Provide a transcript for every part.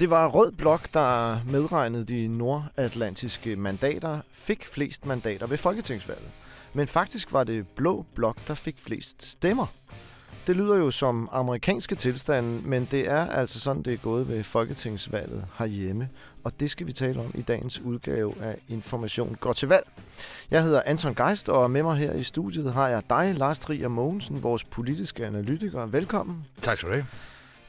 Det var Rød Blok, der medregnede de nordatlantiske mandater, fik flest mandater ved folketingsvalget. Men faktisk var det Blå Blok, der fik flest stemmer. Det lyder jo som amerikanske tilstande, men det er altså sådan, det er gået ved folketingsvalget herhjemme. Og det skal vi tale om i dagens udgave af Information går til valg. Jeg hedder Anton Geist, og med mig her i studiet har jeg dig, Lars Trier Mogensen, vores politiske analytiker. Velkommen. Tak skal du have.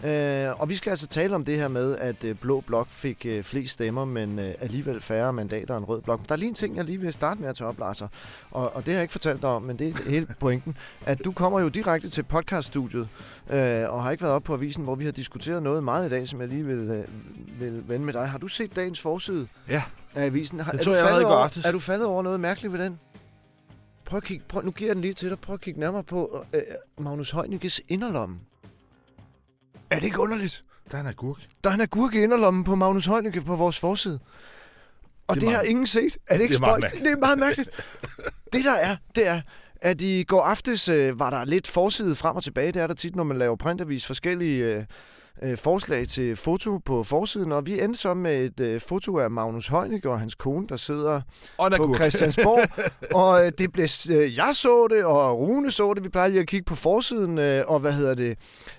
Øh, og vi skal altså tale om det her med, at øh, Blå Blok fik øh, flest stemmer, men øh, alligevel færre mandater end Rød Blok. Der er lige en ting, jeg lige vil starte med at tage op, Lars. Og, og det har jeg ikke fortalt dig om, men det er hele pointen. At du kommer jo direkte til podcaststudiet, øh, og har ikke været op på avisen, hvor vi har diskuteret noget meget i dag, som jeg lige vil, øh, vil vende med dig. Har du set dagens forside Ja, af avisen? Har, Det er så du jeg går over- aftes. Er du faldet over noget mærkeligt ved den? Prøv at kigge, prøv, nu giver jeg den lige til dig. Prøv at kigge nærmere på øh, Magnus Heunicke's inderlomme. Er det ikke underligt? der er en agurk. Der er en agurk i inderlommen på Magnus Heunicke på vores forside. Og det, Det det har meget- ingen set. Er det ikke det er meget? Det er meget mærkeligt. det der er, det er, at i går aftes øh, var der lidt forside frem og tilbage. Det er der tit, når man laver printavis forskellige øh, øh, forslag til foto på forsiden. Og vi endte så med et øh, foto af Magnus Heunicke og hans kone, der sidder Og på. Christiansborg. og øh, det blev, øh, jeg så det, og Rune så det. Vi plejer lige at kigge på forsiden, øh, og hvad hedder det,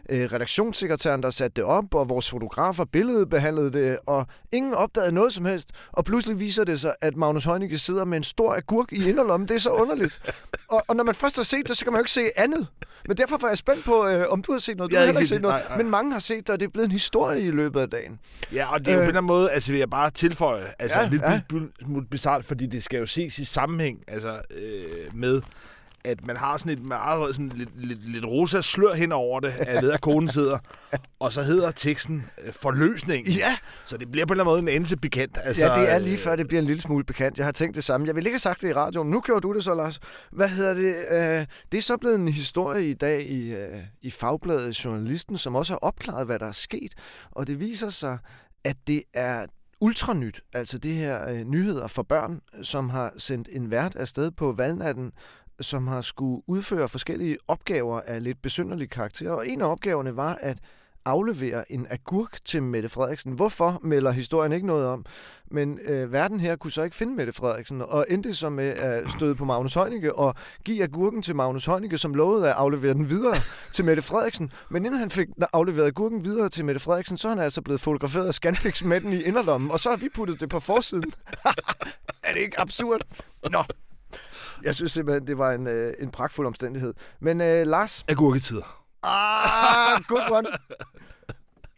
øh, redaktionssekretæren, der satte det op, og vores fotografer billedbehandlede det, og ingen opdagede noget som helst. Og pludselig viser det sig, at Magnus Heunicke sidder med en stor agurk i inderlommen. Det er så underligt. Og, og når man først har set det, så kan man jo ikke se andet. Men derfor var jeg spændt på, øh, om du har set noget. Du Jeg har ikke set set noget. Nej, nej. Men mange har set det, og det er blevet en historie i løbet af dagen. Ja, og det er jo Øh. på en eller anden måde, altså vil jeg bare tilføje, altså Ja, lidt ja. smule bizart, fordi det skal jo ses i sammenhæng, altså øh, med, at man har sådan et meget sådan lidt, lidt, lidt rosa slør hen over det, at ved at konen sidder, og så hedder teksten øh, forløsning. Ja, Så det bliver på en eller anden måde en anelse bekendt. Altså, Ja, det er lige øh, før, det bliver en lille smule bekendt. Jeg har tænkt det samme. Jeg ville ikke have sagt det i radioen. Nu gjorde du det så, Lars. Hvad hedder det? Øh, det er så blevet en historie i dag i, øh, i Fagbladet Journalisten, som også har opklaret, hvad der er sket. Og det viser sig, at det er ultranyt, altså det her øh, nyheder for børn, som har sendt en vært afsted på valgnatten, som har skulle udføre forskellige opgaver af lidt besynderlig karakter. Og en af opgaverne var at aflevere en agurk til Mette Frederiksen. Hvorfor melder historien ikke noget om? Men øh, verden her kunne så ikke finde Mette Frederiksen, og endte så med at støde på Magnus Heunicke og give agurken til Magnus Heunicke, som lovede at aflevere den videre til Mette Frederiksen. Men inden han fik afleveret agurken videre til Mette Frederiksen, så er han altså blevet fotograferet af Scanpix med den i inderlommen, og så har vi puttet det på forsiden. er det ikke absurd? Nå. Jeg synes simpelthen, det var en, øh, en pragtfuld omstændighed. Men øh, Lars, Agurketider. Ah, good one.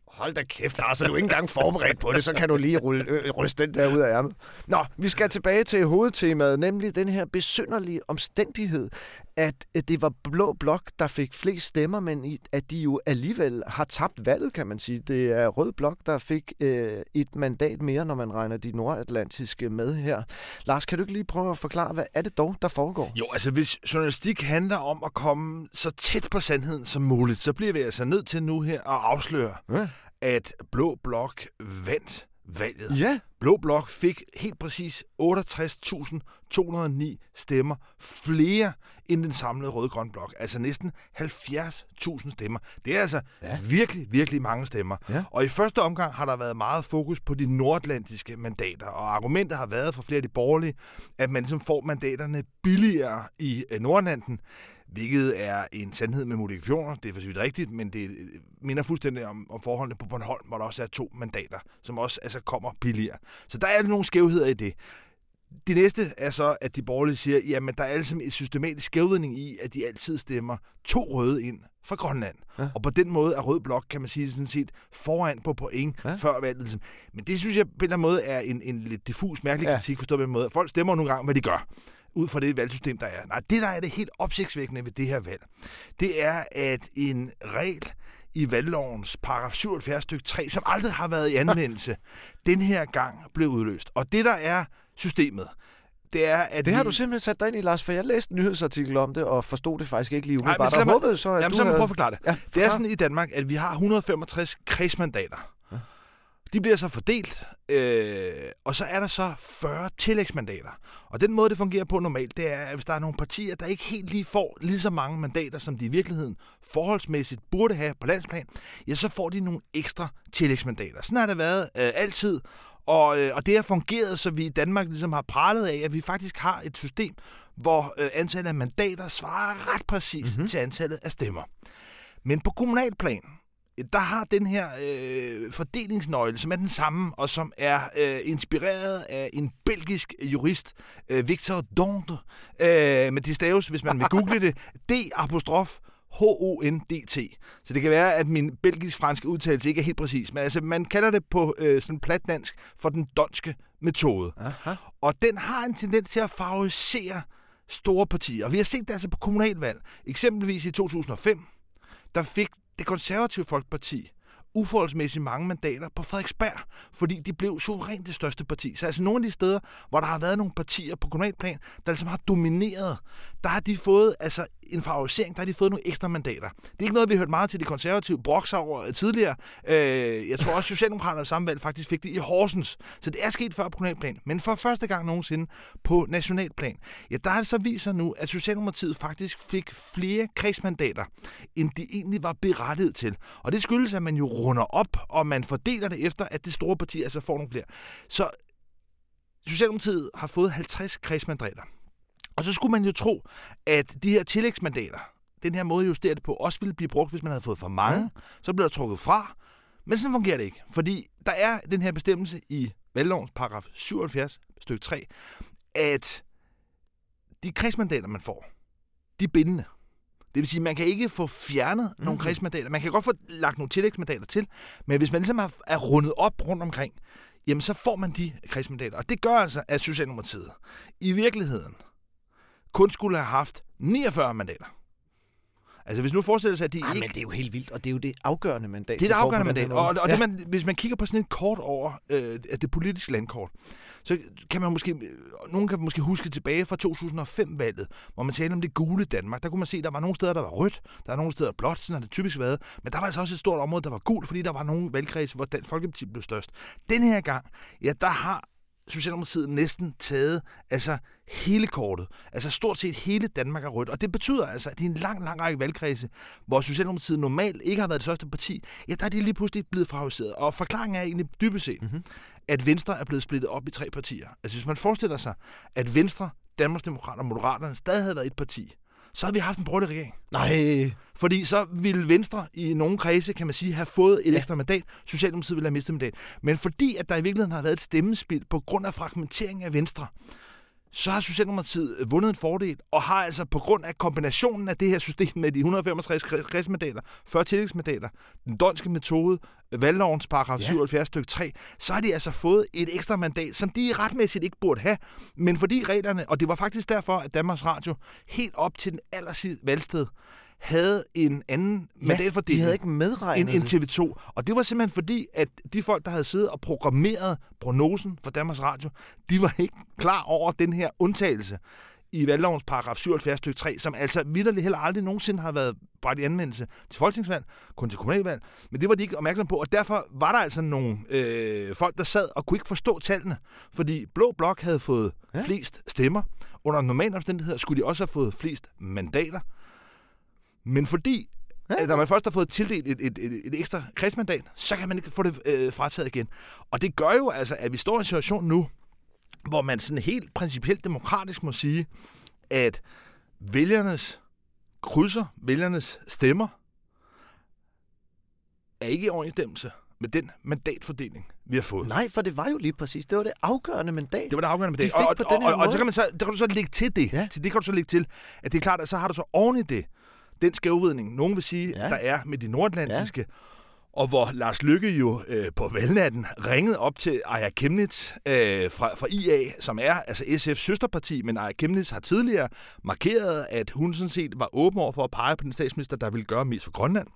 Hold da kæft, Lars, er du ikke engang forberedt på det, så kan du lige rulle, øh, ryste den der ud af ærmet. Nå, vi skal tilbage til hovedtemaet, nemlig den her besynderlige omstændighed, at det var Blå Blok, der fik flest stemmer, men at de jo alligevel har tabt valget, kan man sige. Det er Rød Blok, der fik øh, et mandat mere, når man regner de nordatlantiske med her. Lars, kan du ikke lige prøve at forklare, hvad er det dog, der foregår? Jo, altså hvis journalistik handler om at komme så tæt på sandheden som muligt, så bliver vi altså nødt til nu her at afsløre, Ja. at Blå Blok vandt valget. Ja, Blå Blok fik helt præcis 68.209 stemmer flere end den samlede rød-grøn blok. Altså næsten 70.000 stemmer. Det er altså Ja. virkelig, virkelig mange stemmer. Ja. Og i første omgang har der været meget fokus på de nordatlantiske mandater. Og argumentet har været for flere af de borgerlige, at man ligesom får mandaterne billigere i øh, Nordatlanten, hvilket er en sandhed med modifikationer. Det er for så vidt rigtigt, men det øh, minder fuldstændig om, om forholdene på Bornholm, hvor der også er to mandater, som også altså, kommer billigere. Så der er nogle skævheder i det. Det næste er så, at de borgerlige siger, jamen der er altså en systematisk skævvidning i, at de altid stemmer to røde ind fra Grønland. Ja. Og på den måde er Rød Blok, kan man sige, sådan set foran på point Ja. før valget. Ligesom. Men det synes jeg på en eller anden måde er en, en lidt diffus, mærkelig Ja. kritik, forstået på den måde. Folk stemmer nogle gange, hvad de gør ud fra det valgsystem, der er. Nej, det der er det helt opsigtsvækkende ved det her valg, det er, at en regel i valglovens paragraf 77 stykke 3, som aldrig har været i anvendelse, den her gang blev udløst. Og det der er systemet, det er, at Det har vi... du simpelthen sat dig ind i, Lars, for jeg læste en nyhedsartikel om det, og forstod det faktisk ikke lige Nej, men umiddelbart. så lad mig- håbede så, at Jamen, du så havde... prøve at forklare det. Ja, Det er sådan i Danmark, at vi har 165 kredsmandater. De bliver så fordelt, øh, og så er der så 40 tillægsmandater. Og den måde, det fungerer på normalt, det er, at hvis der er nogle partier, der ikke helt lige får lige så mange mandater, som de i virkeligheden forholdsmæssigt burde have på landsplan, ja, så får de nogle ekstra tillægsmandater. Sådan har det været øh, altid, og, øh, og det har fungeret, så vi i Danmark ligesom har pralet af, at vi faktisk har et system, hvor øh, antallet af mandater svarer ret præcist mm-hmm. til antallet af stemmer. Men på kommunalplan, der har den her øh, fordelingsnøgle, som er den samme, og som er øh, inspireret af en belgisk jurist, øh, Victor Donde, øh, med de staves, hvis man vil google det, D-apostrof H-O-N-D-T. Så det kan være, at min belgisk-franske udtalelse ikke er helt præcis, men altså, man kalder det på øh, sådan plat dansk for den donske metode. Aha. Og den har en tendens til at favorisere store partier. Og vi har set det altså på kommunalvalg. Eksempelvis i 2005, der fik det konservative folkeparti uforholdsmæssigt mange mandater på Frederiksberg, fordi de blev suverænt det største parti. Så altså nogle af de steder, hvor der har været nogle partier på kommunalplan, der ligesom har domineret, der har de fået altså en favorisering, der har de fået nogle ekstra mandater. Det er ikke noget, vi har hørt meget til de konservative brokser over tidligere. Øh, jeg tror også, Socialdemokraterne samme valg faktisk fik det i Horsens. Så det er sket før på kommunalplan. Men for første gang nogensinde på nationalplan, ja, der har det så vist sig nu, at Socialdemokratiet faktisk fik flere kredsmandater, end de egentlig var berettiget til. Og det skyldes, at man jo runder op, og man fordeler det efter, at det store parti altså får nogle flere. Så Socialdemokratiet har fået 50 kredsmandater. Og så skulle man jo tro, at de her tillægsmandater, den her måde at justere det på, også ville blive brugt, hvis man havde fået for mange. Mm. Så bliver der trukket fra. Men sådan fungerer det ikke, fordi der er den her bestemmelse i valglovens paragraf 77, stykke 3, at de kredsmandater, man får, de er bindende. Det vil sige, at man kan ikke få fjernet mm-hmm. nogle kredsmandater. Man kan godt få lagt nogle tillægsmandater til, men hvis man ligesom er rundet op rundt omkring, jamen så får man de kredsmandater. Og det gør altså, at Socialdemokratiet i virkeligheden kun skulle have haft 49 mandater. Altså hvis nu forestiller sig, at de Ej, ikke... men det er jo helt vildt, og det er jo det afgørende mandat. Det er det afgørende mandat, og, og ja. det man, hvis man kigger på sådan et kort over øh, det politiske landkort, så kan man måske, nogen kan måske huske tilbage fra 2005-valget, hvor man talte om det gule Danmark. Der kunne man se, at der var nogle steder, der var rødt, der var nogle steder blåt, sådan har det typisk været. Men der var altså også et stort område, der var gult, fordi der var nogle valgkredse, hvor Dansk Folkeparti blev størst. Den her gang, ja, der har Socialdemokratiet næsten taget altså hele kortet. Altså stort set hele Danmark er rødt. Og det betyder altså, at i en lang, lang række valgkredse, hvor Socialdemokratiet normalt ikke har været det største parti, ja, der er de lige pludselig blevet favoriseret. Og forklaringen er egentlig dybest set, mm-hmm. at Venstre er blevet splittet op i tre partier. Altså hvis man forestiller sig, at Venstre, Danmarksdemokraterne og Moderaterne stadig havde været et parti, så havde vi haft en borgerlig regering. Nej. Fordi så ville Venstre i nogle kredse, kan man sige, have fået et ja. ekstra mandat. Socialdemokratiet ville have mistet mandat. Men fordi at der i virkeligheden har været et stemmespil på grund af fragmentering af Venstre, så har Socialdemokratiet vundet en fordel, og har altså på grund af kombinationen af det her system med de 165 kredsmandater, 40 tillægsmandater, den danske metode, valglovens paragraf ja. 77 stykke 3, så har de altså fået et ekstra mandat, som de retmæssigt ikke burde have. Men fordi reglerne, og det var faktisk derfor, at Danmarks Radio helt op til den allersidste valgsted, havde en anden ja, mandatfordeling de havde ikke medregnet end, end TV2. Og det var simpelthen fordi, at de folk, der havde siddet og programmeret prognosen for Danmarks Radio, de var ikke klar over den her undtagelse i valglovens paragraf 77 stykke 3, som altså vidderligt heller aldrig nogensinde har været bragt i anvendelse til folketingsvalg, kun til kommunalvalg, men det var de ikke opmærksom på, og derfor var der altså nogle øh, folk, der sad og kunne ikke forstå tallene, fordi Blå Blok havde fået ja. flest stemmer. Under normale omstændigheder skulle de også have fået flest mandater. Men fordi Ja. Når man først har fået tildelt et, et, et, et ekstra kredsmandat, så kan man ikke få det øh, frataget igen. Og det gør jo altså, at vi står i en situation nu, hvor man sådan helt principielt demokratisk må sige, at vælgernes krydser, vælgernes stemmer, er ikke i overensstemmelse med den mandatfordeling, vi har fået. Nej, for det var jo lige præcis, det var det afgørende mandat. Det var det afgørende mandat. De og, på og, og, og, og, så kan man så, der kan du så lægge til det. Ja. Til det kan du så lægge til, at det er klart, at så har du så oven i det, den skævvridning, nogen vil sige, ja. der er med de nordatlantiske, ja. og hvor Lars Lykke jo øh, på valgnatten ringede op til Aya Kemnitz øh, fra, fra IA, som er altså SF's søsterparti, men Aya Kemnitz har tidligere markeret, at hun sådan set var åben over for at pege på den statsminister, der ville gøre mest for Grønland.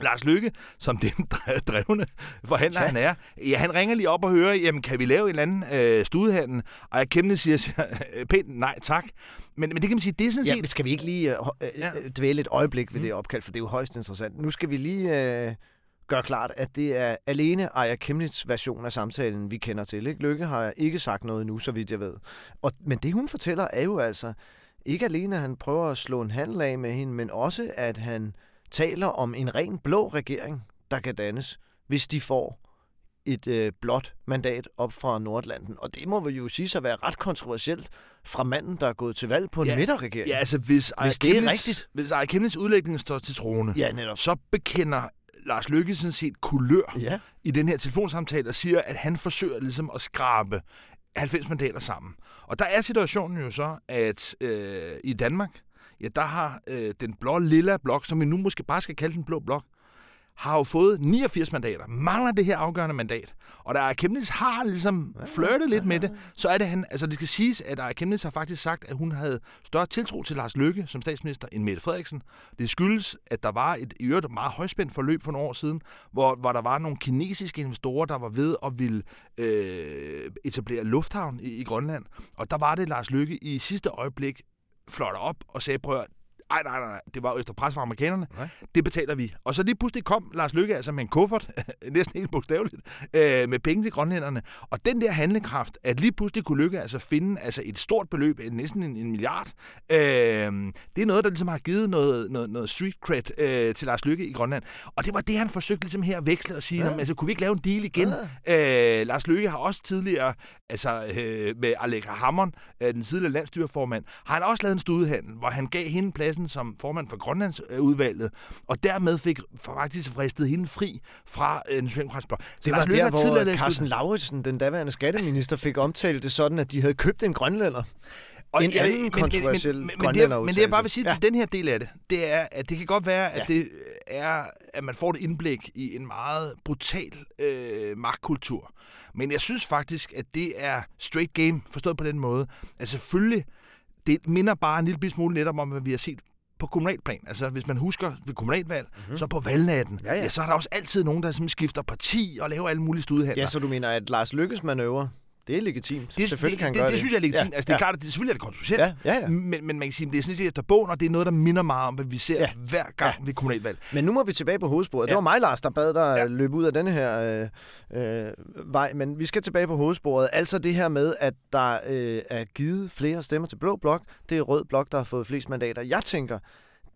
Lars Lykke, som den drevne forhandler ja. han er, ja, han ringer lige op og hører, jamen kan vi lave en eller anden øh, studehandel? Og jeg kæmpe siger, pænt nej tak. Men, men det kan man sige, det er sådan set... Ja, skal vi ikke lige øh, øh, ja. dvæle et øjeblik ved mm. det opkald, for det er jo højst interessant. Nu skal vi lige... Øh gør klart, at det er alene Aya Kemnitz version af samtalen, vi kender til. Ikke? Lykke har ikke sagt noget nu, så vidt jeg ved. Og, men det, hun fortæller, er jo altså ikke alene, at han prøver at slå en handel af med hende, men også, at han taler om en ren blå regering, der kan dannes, hvis de får et øh, blåt mandat op fra Nordatlanten. Og det må vi jo sige så være ret kontroversielt fra manden, der er gået til valg på en Ja, midterregering. Ja, altså hvis, Hvis det er rigtigt. Hvis Ejr Kemnitz udlægning står til troende, ja netop. så bekender Lars Løkke sådan set kulør Ja. i den her telefonsamtale og siger, at han forsøger ligesom at skrabe 90 mandater sammen. Og der er situationen jo så, at øh, i Danmark, ja, der har øh, den blå lilla blok, som vi nu måske bare skal kalde den blå blok, har jo fået 89 mandater, mangler det her afgørende mandat. Og da Ejr Kemnitz har ligesom flirtet lidt med det, så er det han, altså det skal siges, at Ejr Kemnitz har faktisk sagt, at hun havde større tiltro til Lars Løkke som statsminister end Mette Frederiksen. Det skyldes, at der var et i øvrigt meget højspændt forløb for nogle år siden, hvor, hvor der var nogle kinesiske investorer, der var ved at ville øh, etablere lufthavn i, i Grønland. Og der var det Lars Løkke i sidste øjeblik fløjter op og sagde, prøv at nej, nej, nej, det var efter pres fra amerikanerne. Nej. Det betaler vi. Og så lige pludselig kom Lars Lykke altså med en kuffert, næsten helt bogstaveligt, øh, med penge til grønlænderne. Og den der handlekraft, at lige pludselig kunne Lykke altså finde altså et stort beløb, næsten en, en milliard, øh, det er noget, der ligesom har givet noget, noget, noget street cred øh, til Lars Lykke i Grønland. Og det var det, han forsøgte ligesom her at veksle og sige, ja. altså kunne vi ikke lave en deal igen? Ja. Øh, Lars Lykke har også tidligere, altså øh, med Allegra Hammond, øh, den tidligere landstyreformand, har han også lavet en studehandel, hvor han gav hende pladsen som formand for Grønlandsudvalget, og dermed fik faktisk fristet hende fri fra øh, socialdemokratiske blok. Det var der, hvor Carsten Lauritsen, den daværende skatteminister, fik omtalt det sådan, at de havde købt en grønlænder. Og En jeg- anden men- kontroversiel men, men, men, det, men det, jeg bare vil sige Ja. til den her del af det, det er, at det kan godt være, at Ja. det er, at man får et indblik i en meget brutal øh, magtkultur. Men jeg synes faktisk, at det er straight game, forstået på den måde. at selvfølgelig, det minder bare en lille smule netop om, hvad vi har set på kommunalplan. Altså, hvis man husker ved kommunalvalg, mm-hmm. så på valgnatten. Ja, ja. ja, så er der også altid nogen, der simpelthen skifter parti og laver alle mulige studehandler. Ja, så du mener, at Lars Lykkes manøvre, det er legitimt. det, Selvfølgelig det, kan han det, gøre det, det. synes jeg er legitimt. Ja, altså, det er ja. klart, at det selvfølgelig er det kontroversielt. Ja, ja, ja. Men, men man kan sige, at det er sådan set efter bogen, og det er noget, der minder meget om, hvad vi ser Ja. hver gang ja. ved kommunalvalg. Men nu må vi tilbage på hovedsporet. Ja. Det var mig, Lars, der bad dig ja. Ja. løbe ud af denne her øh, øh, vej. Men vi skal tilbage på hovedsporet. Altså det her med, at der øh, er givet flere stemmer til Blå Blok. Det er Rød Blok, der har fået flest mandater. Jeg tænker,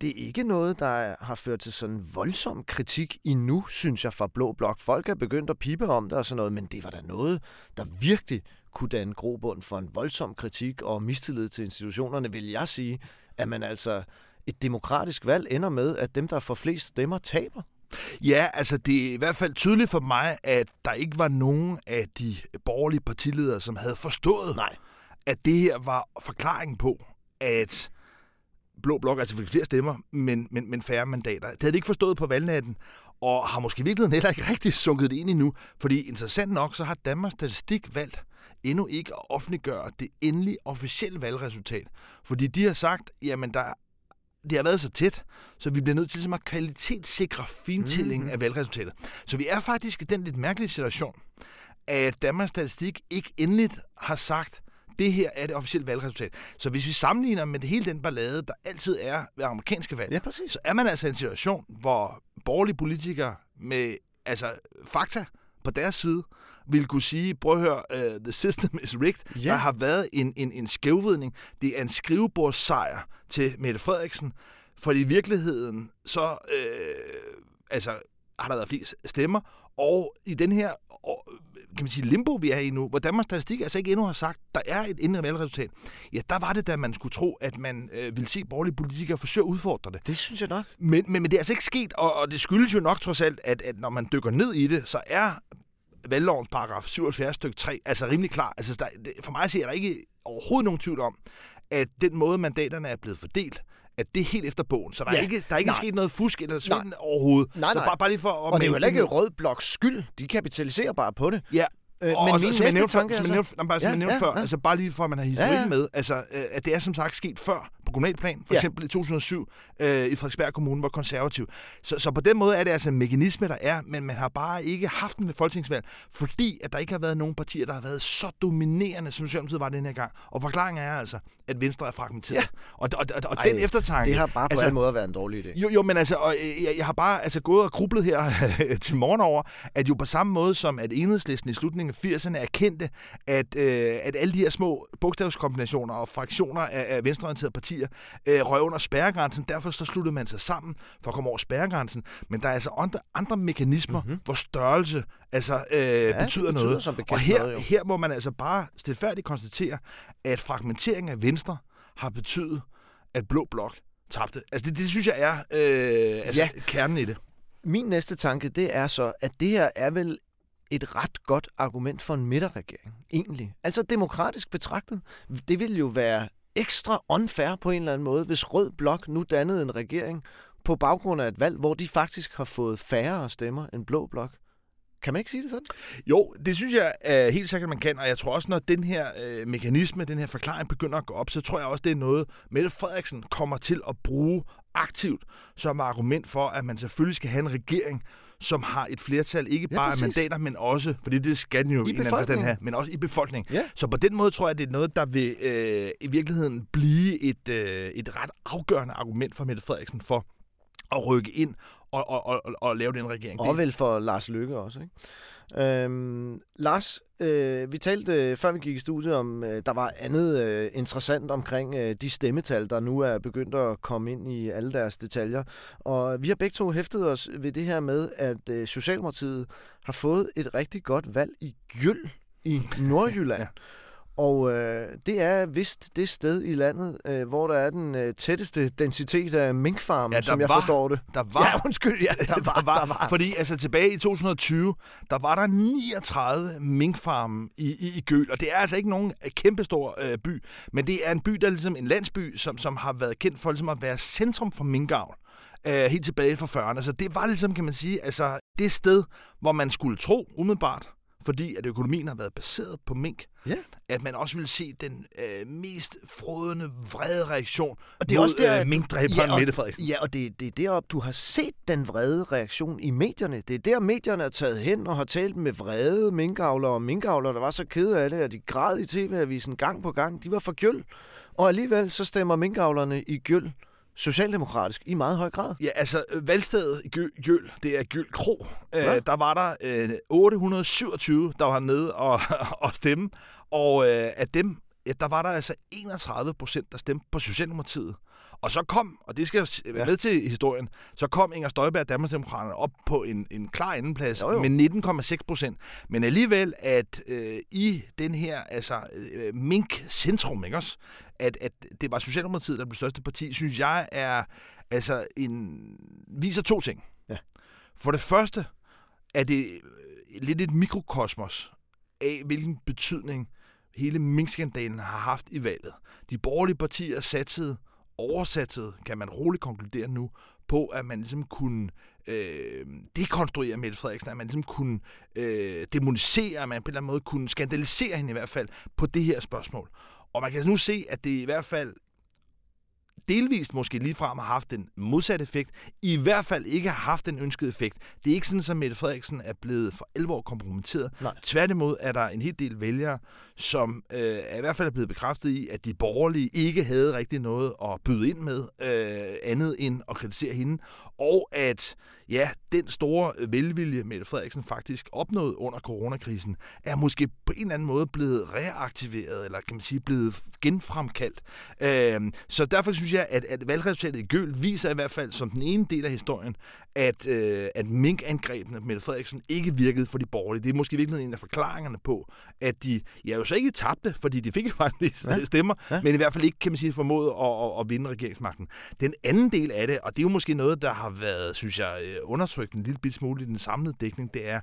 det er ikke noget, der har ført til sådan voldsom kritik endnu, synes jeg, fra Blå Blok. Folk er begyndt at pipe om det og sådan noget, men det var da noget, der virkelig kunne danne grobund for en voldsom kritik og mistillid til institutionerne, vil jeg sige, at man altså et demokratisk valg ender med, at dem, der får flest stemmer, taber. Ja, altså det er i hvert fald tydeligt for mig, at der ikke var nogen af de borgerlige partiledere, som havde forstået, Nej. at det her var forklaringen på, at Blå Blok altså fik flere stemmer, men, men, men færre mandater. Det havde de ikke forstået på valgnatten, og har måske i virkeligheden heller ikke rigtig sunket det ind endnu, fordi interessant nok, så har Danmarks Statistik valgt endnu ikke at offentliggøre det endelige officielle valgresultat. Fordi de har sagt, jamen der det har været så tæt, så vi bliver nødt til simpelthen at kvalitetssikre fintælling Mhm. mm. af valgresultatet. Så vi er faktisk i den lidt mærkelige situation, at Danmarks Statistik ikke endeligt har sagt, det her er det officielle valgresultat. Så hvis vi sammenligner med det hele den ballade, der altid er ved amerikanske valg, Ja, præcis. så er man altså i en situation, hvor borgerlige politikere med altså, fakta på deres side vil kunne sige, prøv at høre, uh, the system is rigged. Ja. Der har været en, en, en skævvidning. Det er en skrivebordssejr til Mette Frederiksen, for i virkeligheden så øh, altså, har der været flest stemmer, og i den her kan man sige, limbo, vi er i nu, hvor Danmarks Statistik altså ikke endnu har sagt, der er et indre valgresultat, ja, der var det, da man skulle tro, at man øh, ville se borgerlige politikere forsøge at udfordre det. Det synes jeg nok. Men, men, men det er altså ikke sket, og, og det skyldes jo nok trods alt, at, at når man dykker ned i det, så er valglovens paragraf 77 stykke 3 altså rimelig klar. Altså, der, for mig ser der ikke overhovedet nogen tvivl om, at den måde, mandaterne er blevet fordelt, at det er helt efter bogen. Så der Ja. er ikke, der er ikke Nej. sket noget fusk eller svindel overhovedet. Nej, så nej. bare, bare lige for at Og det er jo heller ikke Rød Bloks skyld. De kapitaliserer bare på det. Ja, Øh, og men også, min som næste nævnte tanke er som jeg så- nævnte, nej, Ja, jeg nævnte ja, før, ja. altså bare lige for, at man har historik Ja, ja. med, altså, øh, at det er som sagt sket før på kommunalplan, for Ja. eksempel i 2007 øh, i Frederiksberg Kommune, var konservativ. Så, så på den måde er det altså en mekanisme, der er, men man har bare ikke haft den ved folketingsvalg, fordi at der ikke har været nogen partier, der har været så dominerende, som Socialdemokratiet var den her gang. Og forklaringen er altså, at Venstre er fragmenteret. Ja. Og, og, og, og Ej, den eftertanke... Det har bare på altså, alle måder været en dårlig idé. jo, jo, men altså, og, øh, jeg, jeg har bare altså, gået og grublet her til morgen over, at jo på samme måde som, at enhedslisten i slutningen af 80'erne erkendte, at, øh, at alle de her små bogstavskombinationer og fraktioner af, af venstreorienterede partier øh, røg under spærregrænsen. Derfor så sluttede man sig sammen for at komme over spærregrænsen. Men der er altså andre, andre mekanismer, mm-hmm. hvor størrelse altså, øh, ja, betyder, betyder noget. som Og her, noget, jo. her må man altså bare stilfærdigt konstatere, at fragmenteringen af Venstre har betydet, at Blå Blok tabte. Altså det, det synes jeg er øh, altså, Ja. kernen i det. Min næste tanke, det er så, at det her er vel et ret godt argument for en midterregering, egentlig. Altså demokratisk betragtet. Det ville jo være ekstra unfair på en eller anden måde, hvis Rød Blok nu dannede en regering på baggrund af et valg, hvor de faktisk har fået færre stemmer end Blå Blok. Kan man ikke sige det sådan? Jo, det synes jeg er helt sikkert, man kan, og jeg tror også, når den her øh, mekanisme, den her forklaring begynder at gå op, så tror jeg også, det er noget, Mette Frederiksen kommer til at bruge aktivt som argument for, at man selvfølgelig skal have en regering, som har et flertal, ikke Ja, bare af præcis. mandater, men også, fordi det skal den jo i, en eller anden forstand have, men også i befolkningen. Ja. Så på den måde tror jeg, det er noget, der vil øh, i virkeligheden blive et, øh, et ret afgørende argument for Mette Frederiksen for at rykke ind og, og, og, og lave den regering. Og vel for Lars Lykke også, ikke? Øhm, Lars, øh, vi talte øh, før vi gik i studiet om, øh, der var andet øh, interessant omkring øh, de stemmetal, der nu er begyndt at komme ind i alle deres detaljer. Og vi har begge to hæftet os ved det her med, at øh, Socialdemokratiet har fået et rigtig godt valg i Gyld i Nordjylland. Ja. Og øh, det er vist det sted i landet, øh, hvor der er den øh, tætteste densitet af minkfarmen, Ja, der som jeg var- forstår det. Der var, Ja, undskyld, ja, der var, der var. Fordi altså tilbage i 2020, der var der 39 minkfarme i, i, i Gøl, og det er altså ikke nogen øh, kæmpestor øh, by, men det er en by, der er ligesom en landsby, som, som har været kendt for ligesom at være centrum for minkavl. Øh, helt tilbage fra 40'erne. Så det var ligesom, kan man sige, altså det sted, hvor man skulle tro umiddelbart, fordi at økonomien har været baseret på mink, Ja. at man også ville se den øh, mest frodende, vrede reaktion Og det er mod også der, øh, minkdræberen Ja, og- Mette Frederiksen. Ja, og det, det er deroppe, du har set den vrede reaktion i medierne. Det er der, medierne er taget hen og har talt med vrede minkavlere og minkavlere, der var så kede af det, at de græd i tv-avisen gang på gang. De var for gyld. Og alligevel så stemmer minkavlerne i gyld socialdemokratisk i meget høj grad. Ja, altså øh, valgstedet i Gø- Gjøl, det er Gjøl Kro. Øh, Hvad? der var der øh, 827, der var nede og, og stemme. Og øh, af dem, ja, der var der altså 31 procent, der stemte på Socialdemokratiet. Og så kom, og det skal være med til historien, så kom Inger Støjberg og Danmarksdemokraterne op på en, en klar andenplads Jo, jo. med 19,6 procent. Men alligevel, at øh, i den her altså, øh, mink-centrum, ikke også? At, at det var Socialdemokratiet, der blev største parti, synes jeg er altså en, viser to ting. Ja. For det første er det øh, lidt et mikrokosmos af, hvilken betydning hele minkskandalen har haft i valget. De borgerlige partier satsede, oversatsede, kan man roligt konkludere nu, på at man ligesom kunne øh, dekonstruere Mette Frederiksen, at man ligesom kunne øh, demonisere, at man på en eller anden måde kunne skandalisere hende i hvert fald på det her spørgsmål. Og man kan altså nu se, at det i hvert fald delvist måske ligefrem har haft den modsatte effekt, i hvert fald ikke har haft den ønskede effekt. Det er ikke sådan, at Mette Frederiksen er blevet for alvor kompromitteret. Nej. Tværtimod er der en hel del vælgere, som øh, er i hvert fald er blevet bekræftet i, at de borgerlige ikke havde rigtig noget at byde ind med, øh, andet end at kritisere hende, og at ja, den store velvilje, Mette Frederiksen faktisk opnåede under coronakrisen, er måske på en eller anden måde blevet reaktiveret, eller kan man sige, blevet genfremkaldt. Øh, så derfor synes jeg, at, at valgresultatet i Gøl viser i hvert fald som den ene del af historien, at, øh, at minkangrebene Mette Frederiksen ikke virkede for de borgerlige. Det er måske virkelig en af forklaringerne på, at de ja, jo så ikke tabte, fordi de fik faktisk Ja. stemmer, Ja. men i hvert fald ikke, kan man sige, formået at, at, at vinde regeringsmagten. Den anden del af det, og det er jo måske noget, der har været, synes jeg, øh, undertrykt en lille smule i den samlede dækning, det er,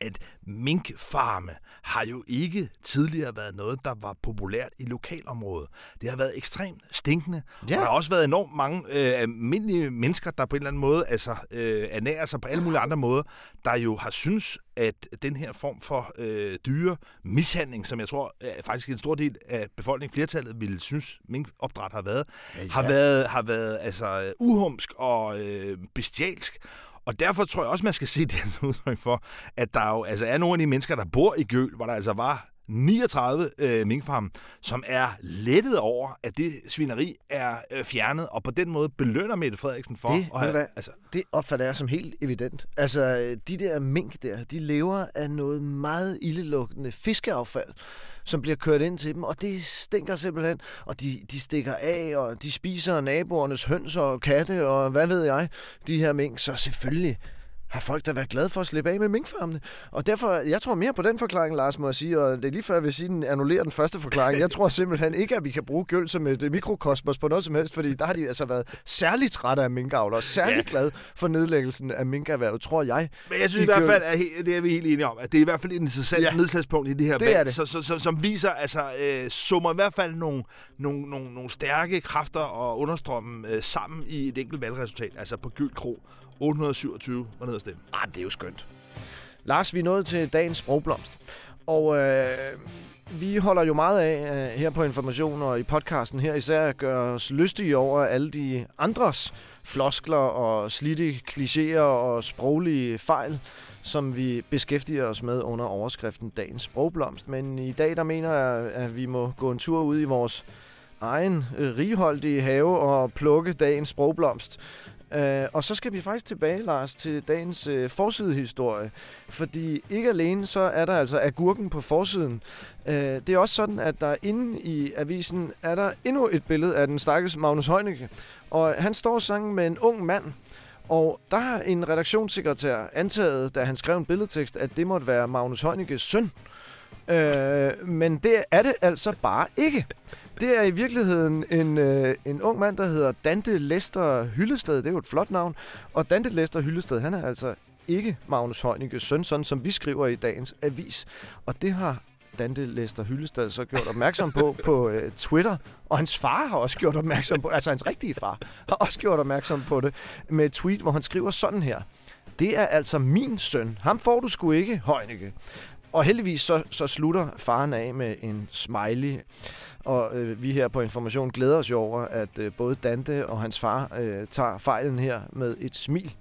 at minkfarme har jo ikke tidligere været noget, der var populært i lokalområdet. Det har været ekstremt stinkende, ja. og der har også været enormt mange øh, almindelige mennesker, der på en eller anden måde altså, øh, ernærer sig på alle mulige andre måder, der jo har synes, at den her form for øh, dyre mishandling, som jeg tror øh, faktisk en stor del af befolkningen, flertallet, ville synes, minkopdræt har været, ja, ja. har været, har været altså, uhumsk og øh, bestialsk. Og derfor tror jeg også, man skal se det udtryk for, at der jo altså er nogle af de mennesker, der bor i Gøl, hvor der altså var 39 øh, minkfarme, som er lettet over, at det svineri er øh, fjernet, og på den måde belønner Mette Frederiksen for... Det, at have, hvad, altså, det opfatter jeg som helt evident. Altså, de der mink der, de lever af noget meget ildelugtende fiskeaffald, som bliver kørt ind til dem, og det stinker simpelthen. Og de, de stikker af, og de spiser naboernes høns og katte, og hvad ved jeg, de her mink. Så selvfølgelig har folk da været glade for at slippe af med minkfarmene. Og derfor, jeg tror mere på den forklaring, Lars, må jeg sige, og det er lige før, jeg vil sige, den annullerer den første forklaring. Jeg tror simpelthen ikke, at vi kan bruge gøl som et mikrokosmos på noget som helst, fordi der har de altså været særligt trætte af minkavler, særligt ja. glade for nedlæggelsen af minkerhvervet, tror jeg. Men jeg synes i hvert fald, at det er vi helt enige om, at det er i hvert fald et interessant ja. nedslagspunkt i det her det valg, det. Så, så, så, som viser, altså, øh, summer i hvert fald nogle, nogle, nogle, nogle stærke kræfter og understrømme øh, sammen i et enkelt valgresultat, altså på Gyld Kro 827 var nede at stemme. Ah, det er jo skønt. Lars, vi er nået til dagens sprogblomst. Og øh, vi holder jo meget af øh, her på Information og i podcasten her især at gøre os lystige over alle de andres floskler og slidte klichéer og sproglige fejl, som vi beskæftiger os med under overskriften Dagens Sprogblomst. Men i dag der mener jeg, at vi må gå en tur ud i vores egen øh, righoldige have og plukke dagens sprogblomst. Øh, og så skal vi faktisk tilbage, Lars, til dagens øh, forsidehistorie. Fordi ikke alene så er der altså agurken på forsiden. Øh, det er også sådan, at der inde i avisen er der endnu et billede af den stakkels Magnus Heunicke. Og han står sammen med en ung mand, og der har en redaktionssekretær antaget, da han skrev en billedtekst, at det måtte være Magnus Heunickes søn. Øh, men det er det altså bare ikke. Det er i virkeligheden en, øh, en ung mand, der hedder Dante Lester Hyllested. Det er jo et flot navn. Og Dante Lester Hyllested, han er altså ikke Magnus Heunicke's søn, sådan som vi skriver i dagens avis. Og det har Dante Lester Hyllested så gjort opmærksom på på øh, Twitter. Og hans far har også gjort opmærksom på, altså hans rigtige far, har også gjort opmærksom på det med et tweet, hvor han skriver sådan her. Det er altså min søn. Ham får du sgu ikke, Heunicke. Og heldigvis så, så slutter faren af med en smiley. Og øh, vi her på Information glæder os jo over, at øh, både Dante og hans far øh, tager fejlen her med et smil.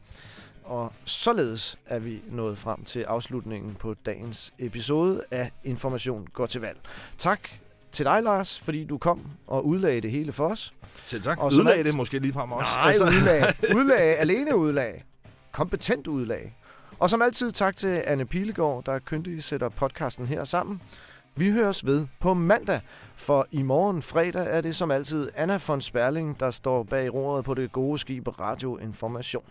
Og således er vi nået frem til afslutningen på dagens episode af Information går til valg. Tak til dig, Lars, fordi du kom og udlagde det hele for os. Selv tak. Og udlagde det måske lige frem også. Nej, altså. udlag. udlag. Alene udlag. Kompetent udlag. Og som altid tak til Anne Pilegaard, der kyndig sætter podcasten her sammen. Vi høres ved på mandag, for i morgen fredag er det som altid Anna von Sperling, der står bag roret på det gode skib Radio Information.